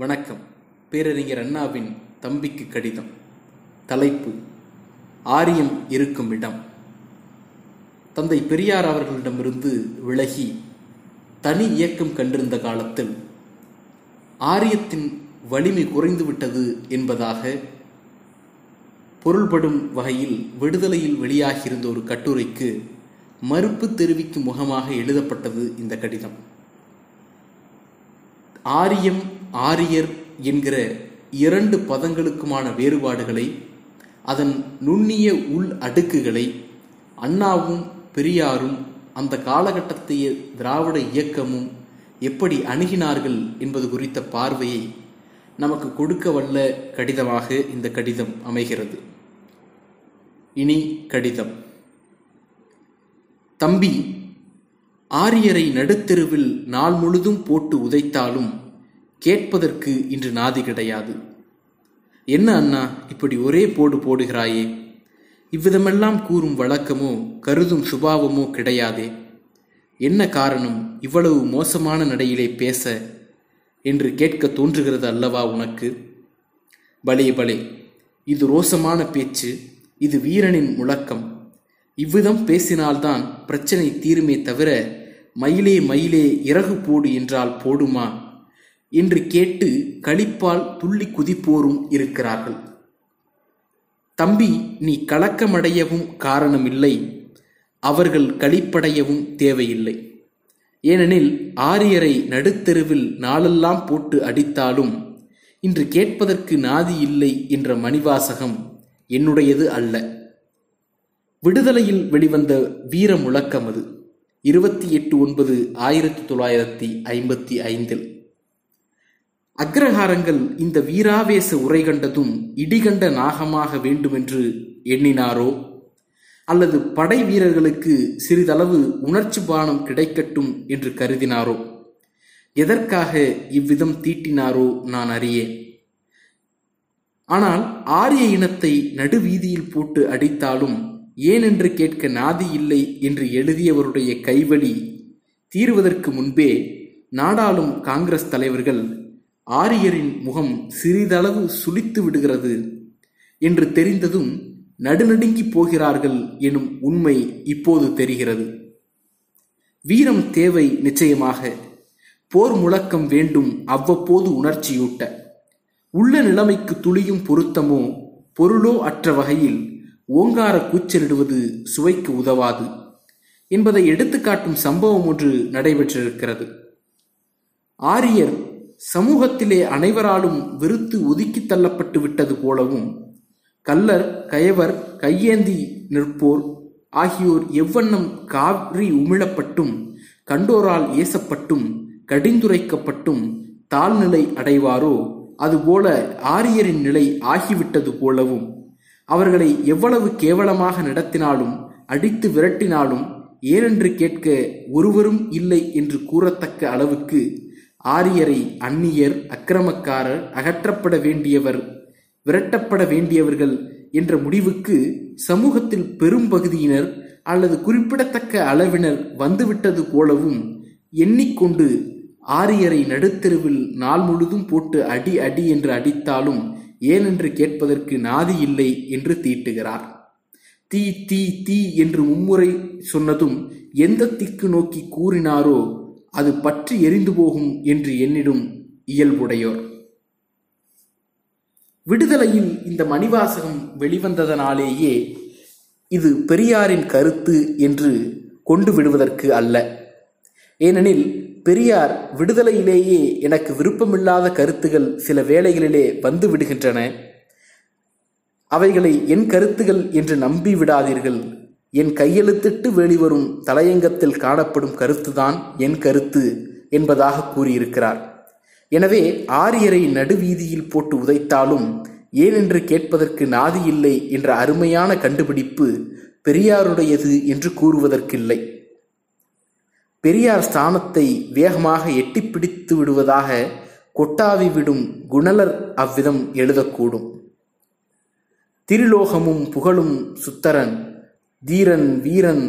வணக்கம். பேரறிஞர் அண்ணாவின் தம்பிக்கு கடிதம். தலைப்பு ஆரியம் இருக்கும் இடம். தந்தை பெரியார் அவர்களிடமிருந்து விலகி தனி இயக்கம் கண்டிருந்த காலத்தில் ஆரியத்தின் வலிமை குறைந்துவிட்டது என்பதாக பொருள்படும் வகையில் விடுதலையில் வெளியாகியிருந்த ஒரு கட்டுரைக்கு மறுப்பு தெரிவிக்கும் முகமாக எழுதப்பட்டது இந்த கடிதம். ஆரியம் ஆரியர் என்கிற இரண்டு பதங்களுக்குமான வேறுபாடுகளை அதன் நுண்ணிய உள் அடுக்குகளை அண்ணாவும் பெரியாரும் அந்த காலகட்டத்தைய திராவிட இயக்கமும் எப்படி அணுகினார்கள் என்பது குறித்த பார்வையை நமக்கு கொடுக்க வல்ல கடிதமாக இந்த கடிதம் அமைகிறது. இனி கடிதம். தம்பி ஆரியரை நடுத்தெருவில் நாள் முழுதும் போட்டு உதைத்தாலும் கேட்பதற்கு இன்று நாதி கிடையாது. என்ன அண்ணா இப்படி ஒரே போடு போடுகிறாயே? இவ்விதமெல்லாம் கூறும் வழக்கமோ கருதும் சுபாவமோ கிடையாதே. என்ன காரணம் இவ்வளவு மோசமான நடையிலே பேச என்று கேட்க தோன்றுகிறது அல்லவா உனக்கு? பலே பலே இது ரோசமான பேச்சு இது வீரனின் முழக்கம். இவ்விதம் பேசினால்தான் பிரச்சனை தீருமே தவிர மயிலே மயிலே இறகு போடு என்றால் போடுமா? என்று கேட்டு களிப்பால் துள்ளி குதிப்போரும் இருக்கிறார்கள். தம்பி நீ கலக்கமடையவும் காரணமில்லை. அவர்கள் களிப்படையவும் தேவையில்லை. ஏனெனில் ஆரியரை நடுத்தெருவில் நாளெல்லாம் போட்டு அடித்தாலும் இன்று கேட்பதற்கு நாதி இல்லை என்ற மணிவாசகம் என்னுடையது அல்ல. விடுதலையில் வெளிவந்த வீர முழக்கம் அது இருபத்தி எட்டு ஒன்பது ஆயிரத்தி தொள்ளாயிரத்தி ஐம்பத்தி ஐந்தில். அக்ரஹாரங்கள் இந்த வீராவேச உரை கண்டதும் இடிகண்ட நாகமாக வேண்டுமென்று எண்ணினாரோ? அல்லது படை வீரர்களுக்கு சிறிதளவு உணர்ச்சி பானம் கிடைக்கட்டும் என்று கருதினாரோ? எதற்காக இவ்விதம் தீட்டினாரோ நான் அறியேன் ஆனால் ஆரிய இனத்தை நடுவீதியில் போட்டு அடித்தாலும் ஏனென்று கேட்க நாதி இல்லை என்று எழுதியவருடைய கைவழி தீர்வதற்கு முன்பே நாடாளும் காங்கிரஸ் தலைவர்கள் ஆரியரின் முகம் சிறிதளவு சுளித்து விடுகிறது என்று தெரிந்ததும் நடுநடுங்கி போகிறார்கள் எனும் உண்மை இப்போது தெரிகிறது. வீரம் தேவை நிச்சயமாக. போர் முழக்கம் வேண்டும் அவ்வப்போது உணர்ச்சியூட்ட. உள்ள நிலைமைக்கு துளியும் பொருத்தமோ பொருளோ அற்ற வகையில் ஓங்கார கூச்சலிடுவது சுவைக்கு உதவாது என்பதை எடுத்துக்காட்டும் சம்பவம் ஒன்று நடைபெற்றிருக்கிறது. ஆரியர் சமூகத்திலே அனைவராலும் வெறுத்து ஒதுக்கி தள்ளப்பட்டு விட்டது போலவும் கல்லர் கயவர் கையேந்தி நிற்போர் ஆகியோர் எவ்வண்ணம் காவி உமிழப்பட்டும் கண்டோரால் ஏசப்பட்டும் கடிந்துரைக்கப்பட்டும் தாழ்நிலை அடைவாரோ அதுபோல ஆரியரின் நிலை ஆகிவிட்டது போலவும். அவர்களை எவ்வளவு கேவலமாக நடத்தினாலும் அடித்து விரட்டினாலும் ஏனென்று கேட்க ஒருவரும் இல்லை என்று கூறத்தக்க அளவுக்கு ஆரியரை அந்நியர் அக்கிரமக்காரர் அகற்றப்பட வேண்டியவர் விரட்டப்பட வேண்டியவர்கள் என்ற முடிவுக்கு சமூகத்தில் பெரும் பகுதியினர் அல்லது குறிப்பிடத்தக்க அளவினர் வந்துவிட்டது போலவும் எண்ணிக்கொண்டு ஆரியரை நடுத்தெருவில் நாள் முழுதும் போட்டு அடி அடி என்று அடித்தாலும் ஏனென்று கேட்பதற்கு நாதி இல்லை என்று தீட்டுகிறார். தீ தீ தீ என்று மும்முறை சொன்னதும் எந்த திக்கு நோக்கி கூறினாரோ அது பற்றி எரிந்து போகும் என்று எண்ணிடும் இயல்புடையோர். விடுதலையில் இந்த மணிவாசகம் வெளிவந்ததனாலேயே இது பெரியாரின் கருத்து என்று கொண்டு விடுவதற்கு அல்ல. ஏனெனில் பெரியார் விடுதலையிலேயே எனக்கு விருப்பமில்லாத கருத்துகள் சில வேளைகளிலே வந்து விடுகின்றன. அவைகளை என் கருத்துகள் என்று நம்பி விடாதீர்கள். என் கையெழுத்திட்டு வெளிவரும் தலையங்கத்தில் காணப்படும் கருத்துதான் என் கருத்து என்பதாக கூறியிருக்கிறார். எனவே ஆரியரை நடுவீதியில் போட்டு உதைத்தாலும் ஏனென்று கேட்பதற்கு நாதி இல்லை என்ற அருமையான கண்டுபிடிப்பு பெரியாருடையது என்று கூறுவதற்கில்லை. பெரியார் ஸ்தானத்தை வேகமாக எட்டி பிடித்து விடுவதாக கொட்டாவி விடும் குணலர் அவ்விதம் எழுதக்கூடும். திரிலோகமும் புகழும் சுத்தரன் தீரன் வீரன்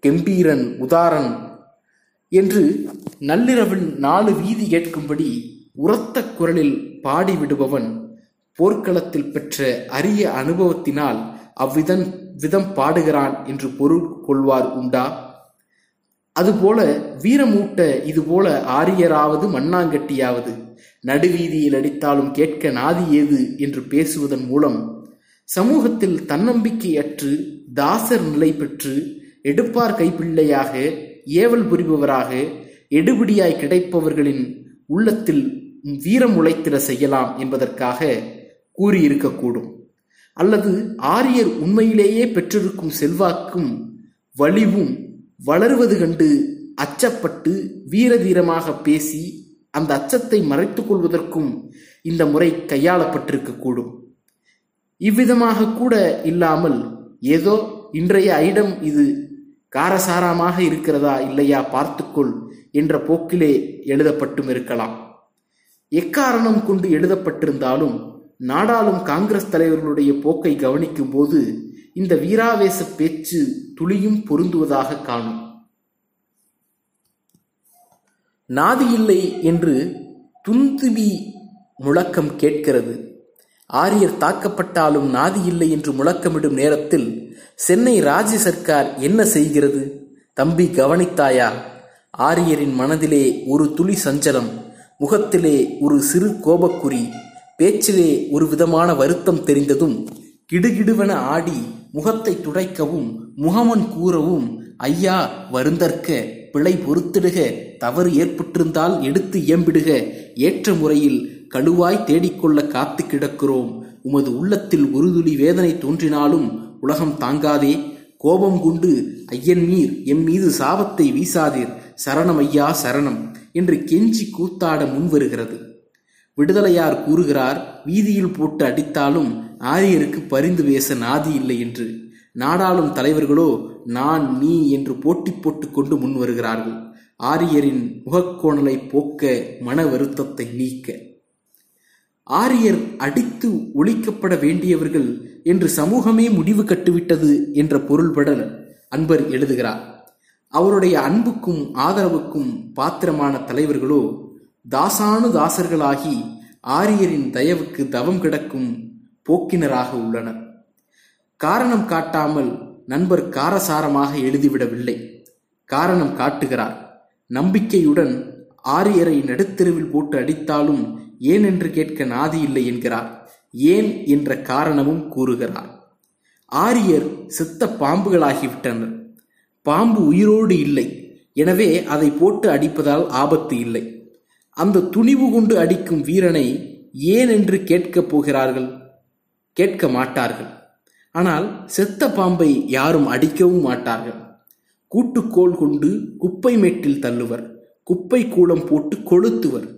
கெம்பீரன் உதாரன் என்று நள்ளிரவில் நாலு வீதி கேட்கும்படி உரத்த குரலில் பாடிவிடுபவன் போர்க்களத்தில் பெற்ற அரிய அனுபவத்தினால் அவ்விதம் விதம் பாடுகிறான் என்று பொருள் கொள்வார் உண்டா? அதுபோல வீரமூட்ட இதுபோல ஆரியராவது மண்ணாங்கட்டியாவது. நடுவீதியில் அடித்தாலும் கேட்க நாதி ஏது என்று பேசுவதன் மூலம் சமூகத்தில் தன்னம்பிக்கையற்று தாசர் நிலை பெற்று எடுப்பார் கைப்பிள்ளையாக ஏவல் புரிபவராக எடுபிடியாய் கிடைப்பவர்களின் உள்ளத்தில் வீரம் உழைத்திட செய்யலாம் என்பதற்காக கூறியிருக்கக்கூடும். அல்லது ஆரியர் உண்மையிலேயே பெற்றிருக்கும் செல்வாக்கும் வலிவும் வளருவது கண்டு அச்சப்பட்டு வீரதீரமாக பேசி அந்த அச்சத்தை மறைத்துக் கொள்வதற்கும் இந்த முறை கையாளப்பட்டிருக்கக்கூடும். இவ்விதமாக கூட இல்லாமல் ஏதோ இன்றைய ஐடம் இது காரசாரமாக இருக்கிறதா இல்லையா பார்த்துக்கொள் என்ற போக்கிலே எழுதப்பட்டும் இருக்கலாம். எக்காரணம் கொண்டு எழுதப்பட்டிருந்தாலும் நாடாளும் காங்கிரஸ் தலைவர்களுடைய போக்கை கவனிக்கும் போது இந்த வீராவேச பேச்சு துளியும் பொருந்துவதாக காணும். நாதி இல்லை என்று துந்துவி முழக்கம் கேட்கிறது. ஆரியர் தாக்கப்பட்டாலும் நாதி இல்லை என்று முழக்கமிடும் நேரத்தில் சென்னை ராஜ்ய சர்க்கார் என்ன செய்கிறது? தம்பி கவனித்தாயா? ஆரியரின் மனதிலே ஒரு துளி சஞ்சலம் முகத்திலே ஒரு சிறு கோபக்குறி பேச்சிலே ஒரு விதமான வருத்தம் தெரிந்ததும் கிடுகிடுவென ஆடி முகத்தை துடைக்கவும் முகமன் கூறவும் ஐயா வருந்தற்க பிழை பொறுத்திடுக தவறு ஏற்பட்டிருந்தால் எடுத்து இயம்பிடுக ஏற்ற முறையில் கழுவாய் தேடிக்கொள்ள காத்து கிடக்கிறோம். உமது உள்ளத்தில் ஒரு துளி வேதனை தோன்றினாலும் உலகம் தாங்காதே. கோபம் கொண்டு ஐயன் நீர் எம் மீது சாபத்தை வீசாதீர். சரணம் ஐயா சரணம் என்று கெஞ்சி கூத்தாட முன்வருகிறது. விடுதலையார் கூறுகிறார் வீதியில் போட்டு அடித்தாலும் ஆரியருக்கு பரிந்து பேச நாதி இல்லை என்று. நாடாளும் தலைவர்களோ நான் நீ என்று போட்டி போட்டு கொண்டு முன் வருகிறார்கள். ஆரியரின் முகக்கோணலை போக்க மன வருத்தத்தை நீக்க. ஆரியர் அடித்து ஒழிக்கப்பட வேண்டியவர்கள் என்று சமூகமே முடிவு கட்டுவிட்டது என்ற பொருள்பட அன்பர் எழுதுகிறார். அவருடைய அன்புக்கும் ஆதரவுக்கும் பாத்திரமான தலைவர்களோ தாசானு தாசர்களாகி ஆரியரின் தயவுக்கு தவம் கிடக்கும் போக்கினராக உள்ளனர். காரணம் காட்டாமல் நண்பர் காரசாரமாக எழுதிவிடவில்லை. காரணம் காட்டுகிறார். நம்பிக்கையுடன் ஆரியரை நடுத்தெருவில் போட்டு அடித்தாலும் ஏன் என்று கேட்க நாதி இல்லை என்கிறார். ஏன் என்ற காரணமும் கூறுகிறார். ஆரியர் செத்த பாம்புகளாகிவிட்டனர். பாம்பு உயிரோடு இல்லை. எனவே அதை போட்டு அடிப்பதால் ஆபத்து இல்லை. அந்த துணிவு கொண்டு அடிக்கும் வீரனை ஏன் என்று கேட்கப் போகிறார்கள்? கேட்க மாட்டார்கள். ஆனால் செத்த பாம்பை யாரும் அடிக்கவும் மாட்டார்கள். கூட்டுக்கோள் கொண்டு குப்பை மேட்டில் தள்ளுவர். குப்பை கூலம் போட்டு கொளுத்துவர்.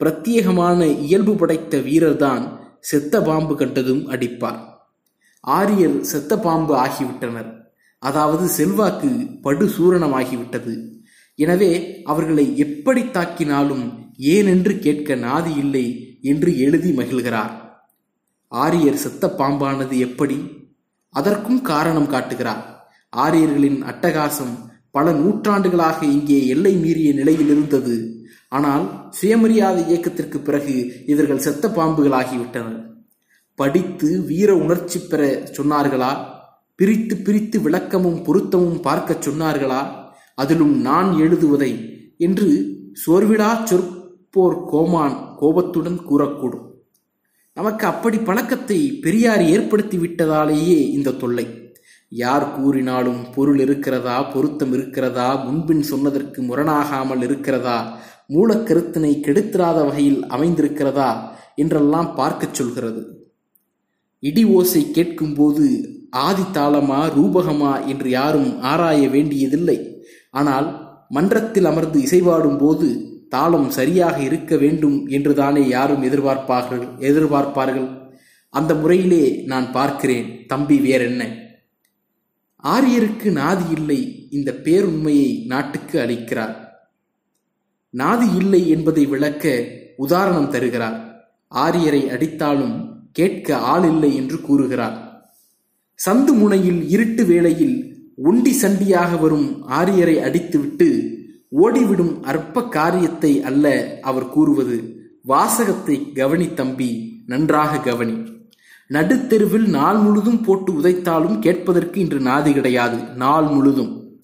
பிரத்யேகமான இயல்பு படைத்த வீரர்தான் செத்த பாம்பு கண்டதும் அடிப்பார். ஆரியர் செத்த பாம்பு ஆகிவிட்டனர். அதாவது செல்வாக்கு படுசூரணமாகிவிட்டது. எனவே அவர்களை எப்படி தாக்கினாலும் ஏனென்று கேட்க நாதி இல்லை என்று எழுதி மகிழ்கிறார். ஆரியர் செத்த பாம்பானது எப்படி? அதற்கும் காரணம் காட்டுகிறார். ஆரியர்களின் அட்டகாசம் பல நூற்றாண்டுகளாக இங்கே எல்லை மீறிய நிலையில் இருந்தது. ஆனால் சுயமரியாதை இயக்கத்திற்கு பிறகு இவர்கள் செத்த பாம்புகளாகிவிட்டனர் படித்து வீர உணர்ச்சி பெற சொன்னார்களா? பிரித்து பிரித்து விளக்கமும் பொருத்தமும் பார்க்கச் சொன்னார்களா? அதிலும் நான் எழுதுவதை என்று சோர்விடா போர் கோமான் கோபத்துடன் கூறக்கூடும். நமக்கு அப்படி பழக்கத்தை பெரியார் ஏற்படுத்தி விட்டதாலேயே இந்த தொல்லை. யார் கூறினாலும் பொருள் இருக்கிறதா பொருத்தம் இருக்கிறதா முன்பின் சொன்னதற்கு முரணாகாமல் இருக்கிறதா மூலக்கருத்தினை கெடுத்திராத வகையில் அமைந்திருக்கிறதா என்றெல்லாம் பார்க்கச் சொல்கிறது. இடி ஓசை கேட்கும்போது ஆதி தாளமா ரூபகமா என்று யாரும் ஆராய வேண்டியதில்லை. ஆனால் மன்றத்தில் அமர்ந்து இசைவாடும் போது தாளம் சரியாக இருக்க வேண்டும் என்றுதானே யாரும் எதிர்பார்ப்பார்கள் எதிர்பார்ப்பார்கள்? அந்த முறையிலே நான் பார்க்கிறேன் தம்பி வேறென்ன? ஆரியருக்கு நாதி இல்லை இந்த பேருண்மையை நாட்டுக்கு அளிக்கிறார். நாதி இல்லை என்பதை விளக்க உதாரணம் தருகிறார். ஆரியரை அடித்தாலும் கேட்க ஆள் இல்லை என்று கூறுகிறார். சந்து முனையில் இருட்டு வேளையில் ஒண்டி சண்டியாக வரும் ஆரியரை அடித்துவிட்டு ஓடிவிடும் அற்ப காரியத்தை அல்ல அவர் கூறுவது. வாசகத்தை கவனி தம்பி நன்றாக கவனி. நடுத்தெருவில் நாள் முழுதும் போட்டு உதைத்தாலும் கேட்பதற்கு இன்று நாதி கிடையாது நாள் முழுதும்.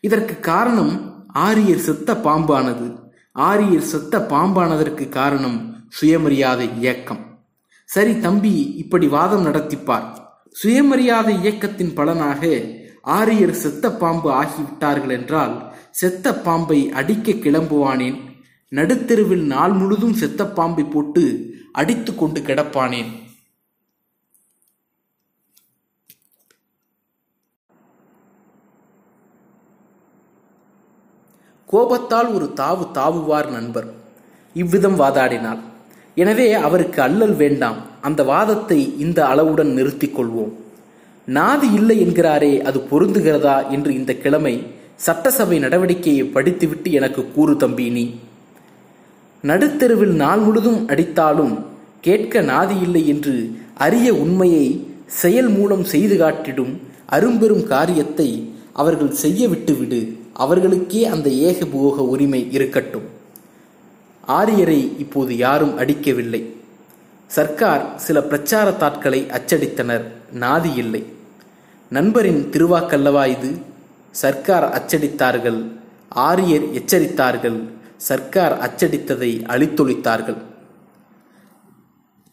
இதற்கு காரணம் ஆரியர் செத்த பாம்பானது. ஆரியர் செத்த பாம்பானதற்கு காரணம் சுயமரியாதை இயக்கம். சரி தம்பி இப்படி வாதம் நடத்திப்பார். சுயமரியாதை இயக்கத்தின் பலனாக ஆரியர் செத்த பாம்பு ஆகிவிட்டார்கள் என்றால் செத்த பாம்பை அடிக்க கிளம்புவானேன். நடுத்தெருவில் நாள் முழுதும் செத்த பாம்பை போட்டு அடித்து கொண்டு கிடப்பானேன். கோபத்தால் ஒரு தாவு தாவுவார் நண்பர். இவ்விதம் வாதாடினார் எனவே அவருக்கு அல்லல் வேண்டாம். அந்த வாதத்தை இந்த அளவுடன் நிறுத்திக் கொள்வோம். நாதி இல்லை என்கிறாரே அது பொருந்துகிறதா என்று இந்த கிழமை சட்டசபை நடவடிக்கையை படித்துவிட்டு எனக்கு கூறு தம்பி நீ. நடுத்தெருவில் நாள் முழுதும் அடித்தாலும் கேட்க நாதி இல்லை என்று அரிய உண்மையை செயல் மூலம் செய்து காட்டிடும் அரும்பெரும் காரியத்தை அவர்கள் செய்ய விட்டுவிடு. அவர்களுக்கே அந்த ஏகபோக உரிமை இருக்கட்டும். ஆரியரை இப்போது யாரும் அடிக்கவில்லை. சர்க்கார் சில பிரச்சார தாட்களை அச்சடித்தனர். நாதி இல்லை. நண்பரின் திருவாக்கல்லவா இது? சர்க்கார் அச்சடித்தார்கள். ஆரியர் எச்சரித்தார்கள். சர்க்கார் அச்சடித்ததை அழித்தொழித்தார்கள்.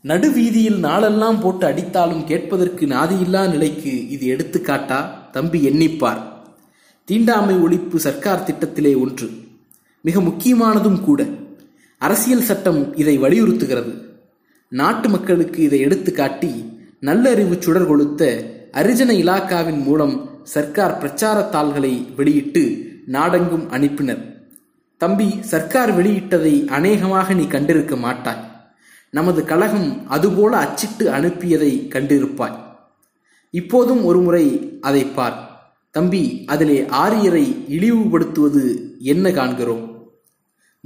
நடுவீதியில் நாளெல்லாம் போட்டு அடித்தாலும் கேட்பதற்கு நாதியில்லா நிலைக்கு இது எடுத்துக்காட்டா? தம்பி எண்ணிப்பார். தீண்டாமை ஒழிப்பு சர்க்கார் திட்டத்திலே ஒன்று. மிக முக்கியமானதும் கூட. அரசியல் சட்டம் இதை வலியுறுத்துகிறது. நாட்டு மக்களுக்கு இதை எடுத்துக்காட்டி நல்லறிவு சுடர் கொளுத்த அரிஜன இலாக்காவின் மூலம் சர்க்கார் பிரச்சார தாள்களை வெளியிட்டு நாடெங்கும் அனுப்பினர். தம்பி சர்க்கார் வெளியிட்டதை அநேகமாக நீ கண்டிருக்க மாட்டாய். நமது கழகம் அதுபோல அச்சிட்டு அனுப்பியதை கண்டிருப்பாய். இப்போதும் ஒருமுறை அதை பார். தம்பி அதிலே ஆரியரை இழிவுபடுத்துவது என்ன காண்கிறோம்?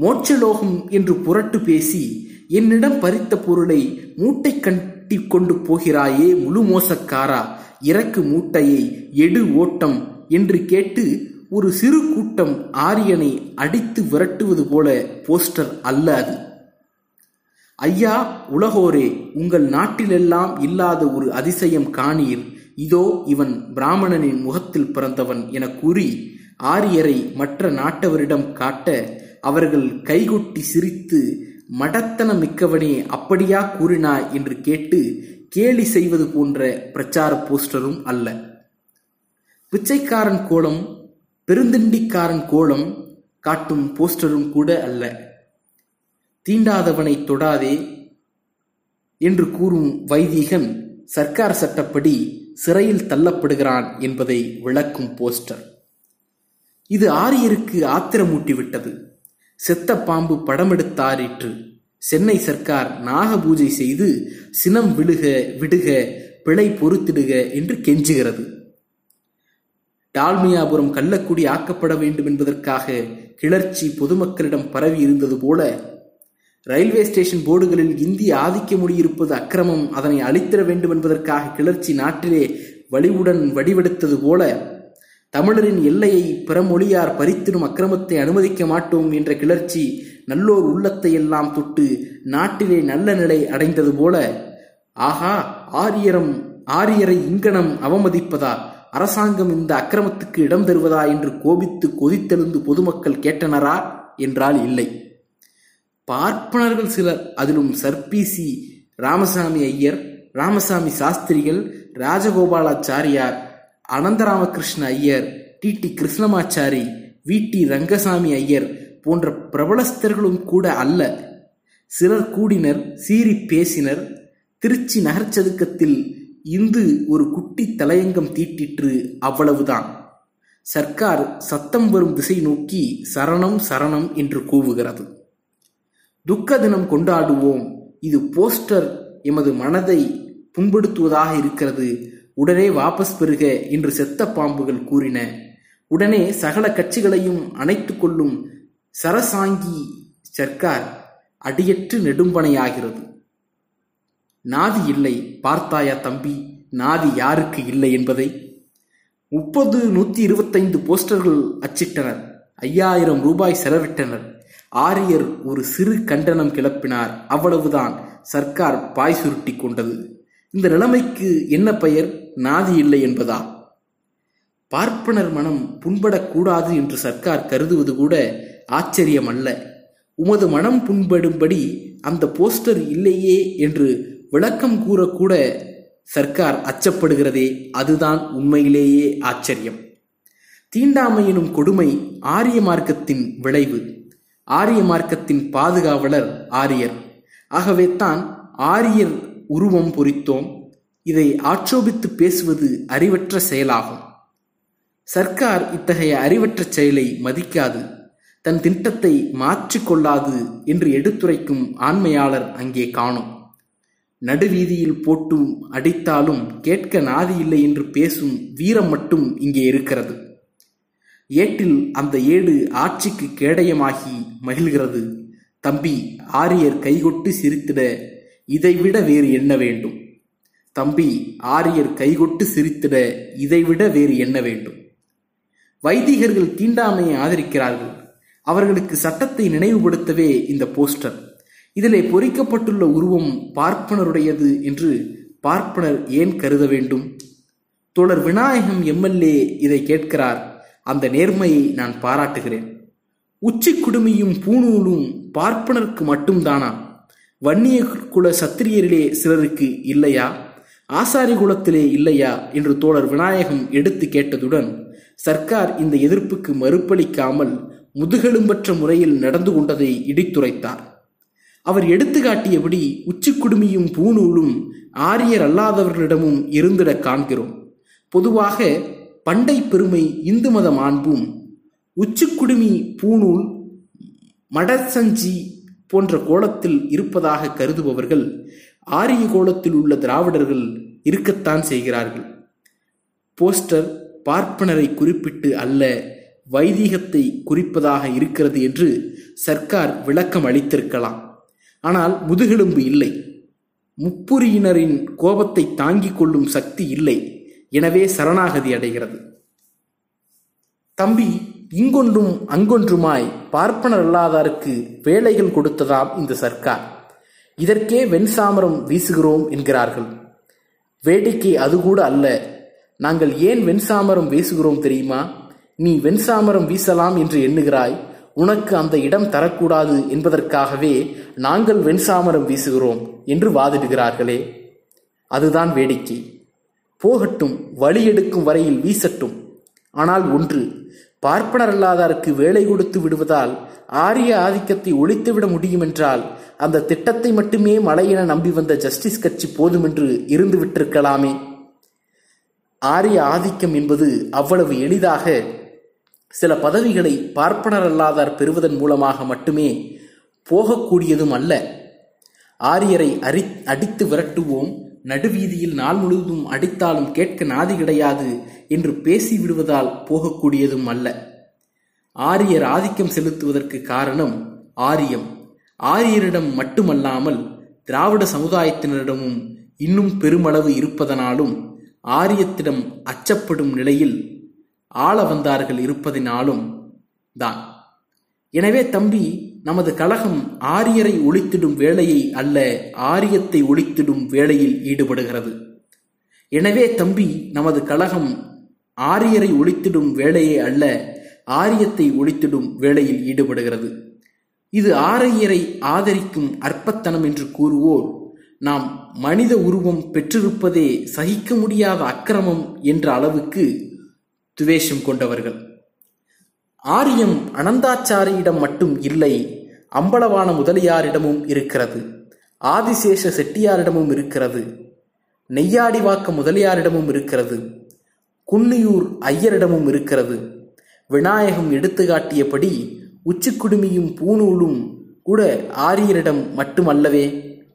மோட்சலோகம் என்று புரட்டு பேசி என்னிடம் பறித்த பொருளை மூட்டை கண் கட்டி கொண்டு போகிறாயே முழு மோசக்காரா? இறக்கு மூட்டையை எடு ஓட்டம் என்று கேட்டு ஒரு சிறு கூட்டம் ஆரியனை அடித்து விரட்டுவது போல போஸ்டர் அல்ல அது. ஐயா உலகோரே உங்கள் நாட்டிலெல்லாம் இல்லாத ஒரு அதிசயம் காணீர். இதோ இவன் பிராமணனின் முகத்தில் பிறந்தவன் என கூறி ஆரியரை மற்ற நாட்டவரிடம் காட்ட அவர்கள் கைகொட்டி சிரித்து மடத்தன மிக்கவனே அப்படியா கூறினாய் என்று கேட்டு கேலி செய்வது போன்ற பிரச்சார போஸ்டரும் அல்ல. பிச்சைக்காரன் கோலம் பெருந்திண்டிக்காரன் கோலம் காட்டும் போஸ்டரும் கூட அல்ல. தீண்டாதவனை தொடாதே என்று கூறும் வைதீகன் சர்க்கார் சட்டப்படி சிறையில் தள்ளப்படுகிறான் என்பதை விளக்கும் போஸ்டர். இது ஆரியருக்கு ஆத்திரமூட்டிவிட்டது. செத்த பாம்பு படமெடுத்தாரிற்று. சென்னை சர்க்கார் நாக பூஜை செய்து சினம் விழுக விடுக பிழை பொறுத்திடுக என்று கெஞ்சுகிறது. டால்மியாபுரம் கள்ளக்குடி ஆக்கப்பட வேண்டும் என்பதற்காக கிளர்ச்சி பொதுமக்களிடம் பரவி இருந்தது போல ரயில்வே ஸ்டேஷன் போர்டுகளில் இந்திய ஆதிக்க மொழியிருப்பது அக்கிரமம் அதனை அழித்திட வேண்டும் என்பதற்காக கிளர்ச்சி நாட்டிலே வலிவுடன் வடிவெடுத்தது போல தமிழரின் எல்லையை பிறமொழியார் பறித்திடும் அக்கிரமத்தை அனுமதிக்க மாட்டோம் என்ற கிளர்ச்சி நல்லோர் உள்ளத்தை எல்லாம் தொட்டு நாட்டிலே நல்ல நிலை அடைந்தது போல. ஆகா ஆரியரம் ஆரியரை இங்கனம் அவமதிப்பதா? அரசாங்கம் இந்த அக்கிரமத்துக்கு இடம் தருவதா என்று கோபித்து கொதித்தெழுந்து பொதுமக்கள் கேட்டனரா? என்றால் இல்லை. பார்ப்பனர்கள் சிலர் அதிலும் சர்பிசி ராமசாமி ஐயர் ராமசாமி சாஸ்திரிகள் Rajagopalachariar Anantharamakrishna Iyer T. T. Krishnamachari V. T. Rangasamy Iyer போன்ற பிரபலஸ்தர்களும் கூட அல்ல. சிலர் கூடினர் சீறி பேசினர். திருச்சி நகர்ச்சதுக்கத்தில் இந்து ஒரு குட்டி தலையங்கம் தீட்டிற்று அவ்வளவுதான். சர்க்கார் சத்தம் வரும் திசை நோக்கி சரணம் சரணம் என்று கூவுகிறது. துக்க தினம் கொண்டாடுவோம். இது போஸ்டர் எமது மனதை புண்படுத்துவதாக இருக்கிறது. உடனே வாபஸ் பெறுக என்று செத்த பாம்புகள் கூறின. உடனே சகல கட்சிகளையும் அணைத்து கொள்ளும் சரசாங்கி சர்க்கார் அடியற்று நெடும்பனையாகிறது நாதி இல்லை பார்த்தாயா தம்பி நாதி யாருக்கு இல்லை என்பதை? முப்பது நூத்தி இருபத்தைந்து போஸ்டர்கள் அச்சிட்டனர் ஐயாயிரம் ரூபாய் செலவிட்டனர். ஆரியர் ஒரு சிறு கண்டனம் கிளப்பினார் அவ்வளவுதான் சர்க்கார் பாய் சுருட்டி கொண்டது. இந்த நிலைமைக்கு என்ன பெயர்? நாதி இல்லை என்பதா? பார்ப்பனர் மனம் புண்படக்கூடாது என்று சர்க்கார் கருதுவது கூட ஆச்சரியம் அல்ல உமது மனம் புண்படும்படி அந்த போஸ்டர் இல்லையே என்று விளக்கம் கூறக்கூட சர்க்கார் அச்சப்படுகிறதே அதுதான் உண்மையிலேயே ஆச்சரியம். தீண்டாமை எனும் கொடுமை ஆரிய மார்க்கத்தின் விளைவு. ஆரிய மார்க்கத்தின் பாதுகாவலர் ஆரியர். ஆகவே தான் ஆரியர் உருவம் பொறித்தோம். இதை ஆட்சோபித்து பேசுவது அறிவற்ற செயலாகும். சர்க்கார் இத்தகைய அறிவற்ற செயலை மதிக்காது தன் திட்டத்தை மாற்றிக்கொள்ளாது என்று எடுத்துரைக்கும் ஆண்மையாளர் அங்கே காணும். நடுவீதியில் போட்டும் அடித்தாலும் கேட்க நாதி இல்லை என்று பேசும் வீரம் மட்டும் இங்கே இருக்கிறது. ஏட்டில் அந்த ஏடு ஆட்சிக்கு கேடயமாகி மகிழ்கிறது. தம்பி ஆரியர் கைகொட்டு சிரித்திட இதைவிட வேறு என்ன வேண்டும்? தம்பி ஆரியர் கைகொட்டு சிரித்திட இதைவிட வேறு என்ன வேண்டும்? வைதிகர்கள் தீண்டாமையை ஆதரிக்கிறார்கள். அவர்களுக்கு சட்டத்தை நினைவுபடுத்தவே இந்த போஸ்டர். இதிலே பொறிக்கப்பட்டுள்ள உருவம் பார்ப்பனருடையது என்று பார்ப்பனர் ஏன் கருத வேண்டும்? தோழர் விநாயகம் எம்எல்ஏ இதை கேட்கிறார். அந்த நேர்மையை நான் பாராட்டுகிறேன். உச்சி குடுமியும் பூணூலும் பார்ப்பனருக்கு மட்டும்தானா? வன்னிய குல சத்திரியரிலே சிலருக்கு இல்லையா? ஆசாரி குலத்திலே இல்லையா? என்று தோழர் விநாயகம் எடுத்து கேட்டதுடன் சர்க்கார் இந்த எதிர்ப்புக்கு மறுப்பளிக்காமல் முதுகெலும்பற்ற முறையில் நடந்து கொண்டதை இடித்துரைத்தார். அவர் எடுத்து காட்டியபடி உச்சிக்குடுமியும் பூநூலும் ஆரியர் அல்லாதவர்களிடமும் இருந்திட காண்கிறோம். பொதுவாக பண்டை பெருமை இந்து மத மாண்பும் உச்சிக்குடுமி பூநூல் மடசஞ்சி போன்ற கோலத்தில் இருப்பதாக கருதுபவர்கள் ஆரிய கோலத்தில் உள்ள திராவிடர்கள் இருக்கத்தான் செய்கிறார்கள். போஸ்டர் பார்ப்பனரை குறிப்பிட்டு அல்ல வைதீகத்தை குறிப்பதாக இருக்கிறது என்று சர்க்கார் விளக்கம் அளித்திருக்கலாம். ஆனால் முதுகெலும்பு இல்லை. முப்புரியினரின் கோபத்தை தாங்கிக் கொள்ளும் சக்தி இல்லை. எனவே சரணாகதி அடைகிறது. தம்பி இங்கொன்றும் அங்கொன்றுமாய் பார்ப்பனர் அல்லாதாருக்கு வேலைகள் கொடுத்ததாம் இந்த சர்க்கார். இதற்கே வெண்சாமரம் வீசுகிறோம் என்கிறார்கள். வேடிக்கை அது கூட அல்ல. நாங்கள் ஏன் வெண்சாமரம் வீசுகிறோம் தெரியுமா? நீ வெண்சாமரம் வீசலாம் என்று எண்ணுகிறாய். உனக்கு அந்த இடம் தரக்கூடாது என்பதற்காகவே நாங்கள் வெண்சாமரம் வீசுகிறோம் என்று வாதிடுகிறார்களே. அதுதான் வேடிக்கை. போகட்டும் வழி எடுக்கும் வரையில் வீசட்டும். ஆனால் ஒன்று பார்ப்பனர் அல்லாதாருக்கு வேலை கொடுத்து விடுவதால் ஆரிய ஆதிக்கத்தை ஒழித்துவிட முடியும் என்றால் அந்த திட்டத்தை மட்டுமே மழையென நம்பி வந்த ஜஸ்டிஸ் கட்சி போதுமென்று இருந்து விட்டிருக்கலாமே ஆரிய ஆதிக்கம் என்பது அவ்வளவு எளிதாக சில பதவிகளை பார்ப்பனர் அல்லாதார் பெறுவதன் மூலமாக மட்டுமே போகக்கூடியதும் அல்ல. ஆரியரை அரி அடித்து விரட்டுவோம் நடுவீதியில் நாள் முழுவதும் அடித்தாலும் கேட்க நாதி கிடையாது என்று பேசி விடுவதால் போகக்கூடியதும் அல்ல. ஆரியர் ஆதிக்கம் செலுத்துவதற்கு காரணம் ஆரியம். ஆரியரிடம் மட்டுமல்லாமல் திராவிட சமுதாயத்தினரிடமும் இன்னும் பெருமளவு இருப்பதனாலும் ஆரியத்திடம் அச்சப்படும் நிலையில் ஆள வந்தார்கள் இருப்பதினாலும் தான். எனவே தம்பி நமது கழகம் ஆரியரை ஒழித்திடும் வேலையை அல்ல ஆரியத்தை ஒழித்திடும் வேலையில் ஈடுபடுகிறது. எனவே தம்பி நமது கழகம் ஆரியரை ஒழித்திடும் வேலையை அல்ல ஆரியத்தை ஒழித்திடும் வேலையில் ஈடுபடுகிறது. இது ஆரியரை ஆதரிக்கும் அற்பத்தனம் என்று கூறுவோர் நாம் மனித உருவம் பெற்றிருப்பதே சகிக்க முடியாத அக்கிரமம் என்ற அளவுக்கு துவேஷம் கொண்டவர்கள். ஆரியம் அனந்தாச்சாரியிடம் மட்டும் இல்லை அம்பலவான முதலியாரிடமும் இருக்கிறது ஆதிசேஷ செட்டியாரிடமும் இருக்கிறது நெய்யாடிவாக்க முதலியாரிடமும் இருக்கிறது குன்னியூர் ஐயரிடமும் இருக்கிறது. விநாயகம் எடுத்துக்காட்டியபடி உச்சிக்குடுமியும் பூநூலும் கூட ஆரியரிடம் மட்டுமல்லவே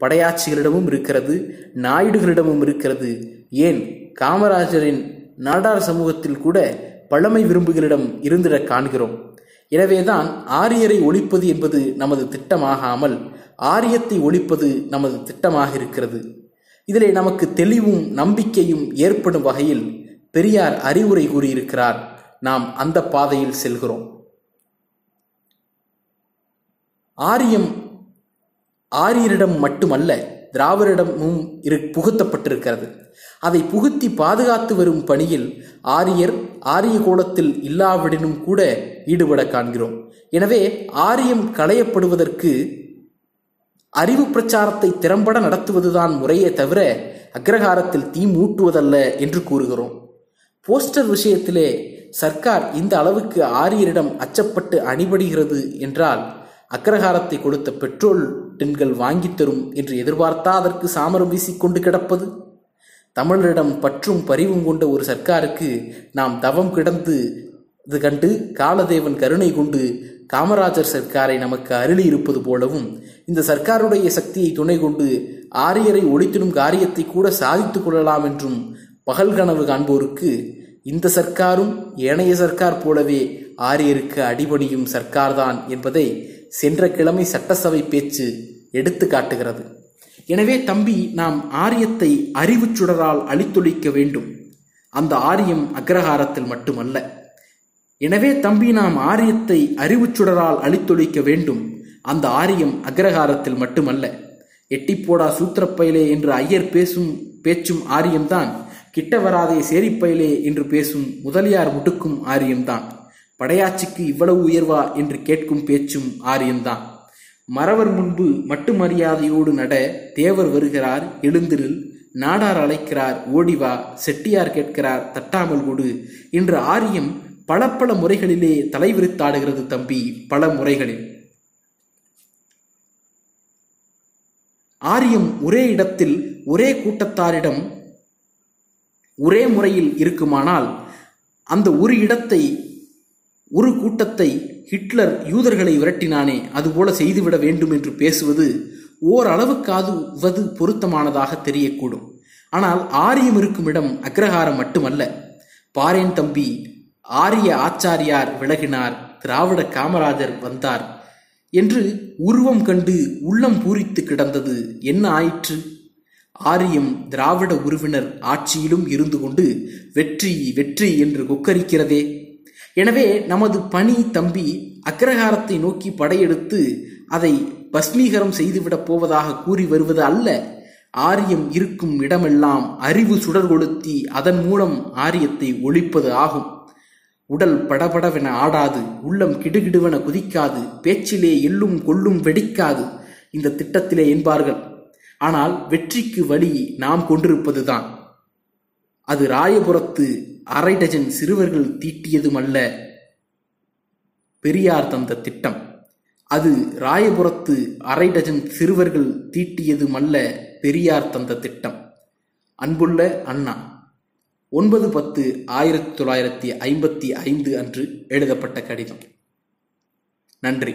படையாட்சிகளிடமும் இருக்கிறது நாயுடுகளிடமும் இருக்கிறது. ஏன்? காமராஜரின் நாடார் சமூகத்தில் கூட பழமை விரும்புகளிடம் இருந்திட காண்கிறோம். எனவேதான் ஆரியரை ஒழிப்பது என்பது நமது திட்டமாகாமல் ஆரியத்தை ஒழிப்பது நமது திட்டமாக இருக்கிறது இதிலே நமக்கு தெளிவும் நம்பிக்கையும் ஏற்படும் வகையில் பெரியார் அறிவுரை கூறியிருக்கிறார். நாம் அந்த பாதையில் செல்கிறோம். ஆரியம் ஆரியரிடம் மட்டுமல்ல திராவிடமும் இரு புகுத்தப்பட்டிருக்கிறது. அதை புகுத்தி பாதுகாத்து வரும் பணியில் ஆரியர் ஆரிய கோலத்தில் இல்லாவிடனும் கூட ஈடுபட காண்கிறோம். எனவே ஆரியம் களையப்படுவதற்கு அறிவு பிரச்சாரத்தை திறம்பட நடத்துவதுதான் முறையே தவிர அக்ரஹாரத்தில் தீ மூட்டுவதல்ல என்று கூறுகிறோம். போஸ்டர் விஷயத்திலே சர்க்கார் இந்த அளவுக்கு ஆரியரிடம் அச்சப்பட்டு அணிபடுகிறது என்றால் அக்ரஹாரத்தை கொடுத்த பெட்ரோல் டின்கள் வாங்கித் தரும் என்று எதிர்பார்த்தா அதற்கு சாமரம் வீசிக்கொண்டு கிடப்பது? தமிழரிடம் பற்றும் பரிவும் கொண்ட ஒரு சர்க்காருக்கு நாம் தவம் கிடந்து இது கண்டு காலதேவன் கருணை கொண்டு காமராஜர் சர்க்காரை நமக்கு அருளி இருப்பது போலவும் இந்த சர்க்காருடைய சக்தியை துணை கொண்டு ஆரியரை ஒழித்திடும் காரியத்தை கூட சாதித்துக் கொள்ளலாம் என்றும் பகல் கனவு காண்போருக்கு இந்த சர்க்காரும் ஏனைய சர்க்கார் போலவே ஆரியருக்கு அடிபணியும் சர்க்கார்தான் என்பதை சென்ற கிழமை சட்டசபை பேச்சு எடுத்து காட்டுகிறது. எனவே தம்பி நாம் ஆரியத்தை அறிவுச் சுடரால் அழித்தொழிக்க வேண்டும். அந்த ஆரியம் அக்ரஹாரத்தில் மட்டுமல்ல. எனவே தம்பி நாம் ஆரியத்தை அறிவுச் சுடரால் அழித்தொழிக்க வேண்டும். அந்த ஆரியம் அக்ரஹாரத்தில் மட்டுமல்ல. எட்டிப்போடா சூத்திரப்பயலே என்று ஐயர் பேசும் பேச்சும் ஆரியம்தான். கிட்ட வராதே சேரிப்பயிலே என்று பேசும் முதலியார் முட்டுக்கும் ஆரியம்தான். படையாட்சிக்கு இவ்வளவு உயர்வா என்று கேட்கும் பேச்சும் ஆரியம்தான். மறவர் முன்பு மட்டு மரியாதையோடு நட தேவர் வருகிறார் எழுந்திரில் நாடார் அழைக்கிறார் ஓடிவா செட்டியார் கேட்கிறார் தட்டாமல் கொடு என்று ஆரியம் பல பல முறைகளிலே தலைவிரித்தாடுகிறது தம்பி பல முறைகளில். ஆரியம் ஒரே இடத்தில் ஒரே கூட்டத்தாரிடம் ஒரே முறையில் இருக்குமானால் அந்த ஒரு இடத்தை ஒரு கூட்டத்தை ஹிட்லர் யூதர்களை விரட்டினானே அதுபோல செய்துவிட வேண்டும் என்று பேசுவது ஓரளவுக்காவது பொருத்தமானதாக தெரியக்கூடும். ஆனால் ஆரியம் இருக்கும் இடம் அக்ரஹாரம் மட்டுமல்ல. பாரேன் தம்பி ஆரிய ஆச்சாரியார் விலகினார் திராவிட காமராஜர் வந்தார் என்று உருவம் கண்டு உள்ளம் பூரித்து கிடந்தது என்ன ஆயிற்று? ஆரியம் திராவிட உருவினர் ஆட்சியிலும் இருந்து கொண்டு வெற்றி வெற்றி என்று கொக்கரிக்கிறதே. எனவே நமது பணி தம்பி அக்ரஹாரத்தை நோக்கி படையெடுத்து அதை பஸ்மீகரம் செய்துவிடப் போவதாக கூறி வருவது அல்ல. ஆரியம் இருக்கும் இடமெல்லாம் அறிவு சுடர் கொளுத்தி அதன் மூலம் ஆரியத்தை ஒழிப்பது ஆகும். உடல் படபடவென ஆடாது உள்ளம் கிடுகிடுவென குதிக்காது பேச்சிலே எள்ளும் கொள்ளும் வெடிக்காது. இந்த திட்டத்திலே என்பார்கள். ஆனால் வெற்றிக்கு வழி நாம் கொண்டிருப்பதுதான். அது ராயபுரத்து அரை டஜன் சிறுவர்கள் தீட்டியதுமல்ல. பெரியார் தந்த திட்டம். அது ராயபுரத்து அரை டஜன் சிறுவர்கள் தீட்டியதுமல்ல பெரியார் தந்த திட்டம். அன்புள்ள அண்ணா ஒன்பது பத்து ஆயிரத்தி தொள்ளாயிரத்தி ஐம்பத்தி ஐந்து அன்று எழுதப்பட்ட கடிதம். நன்றி.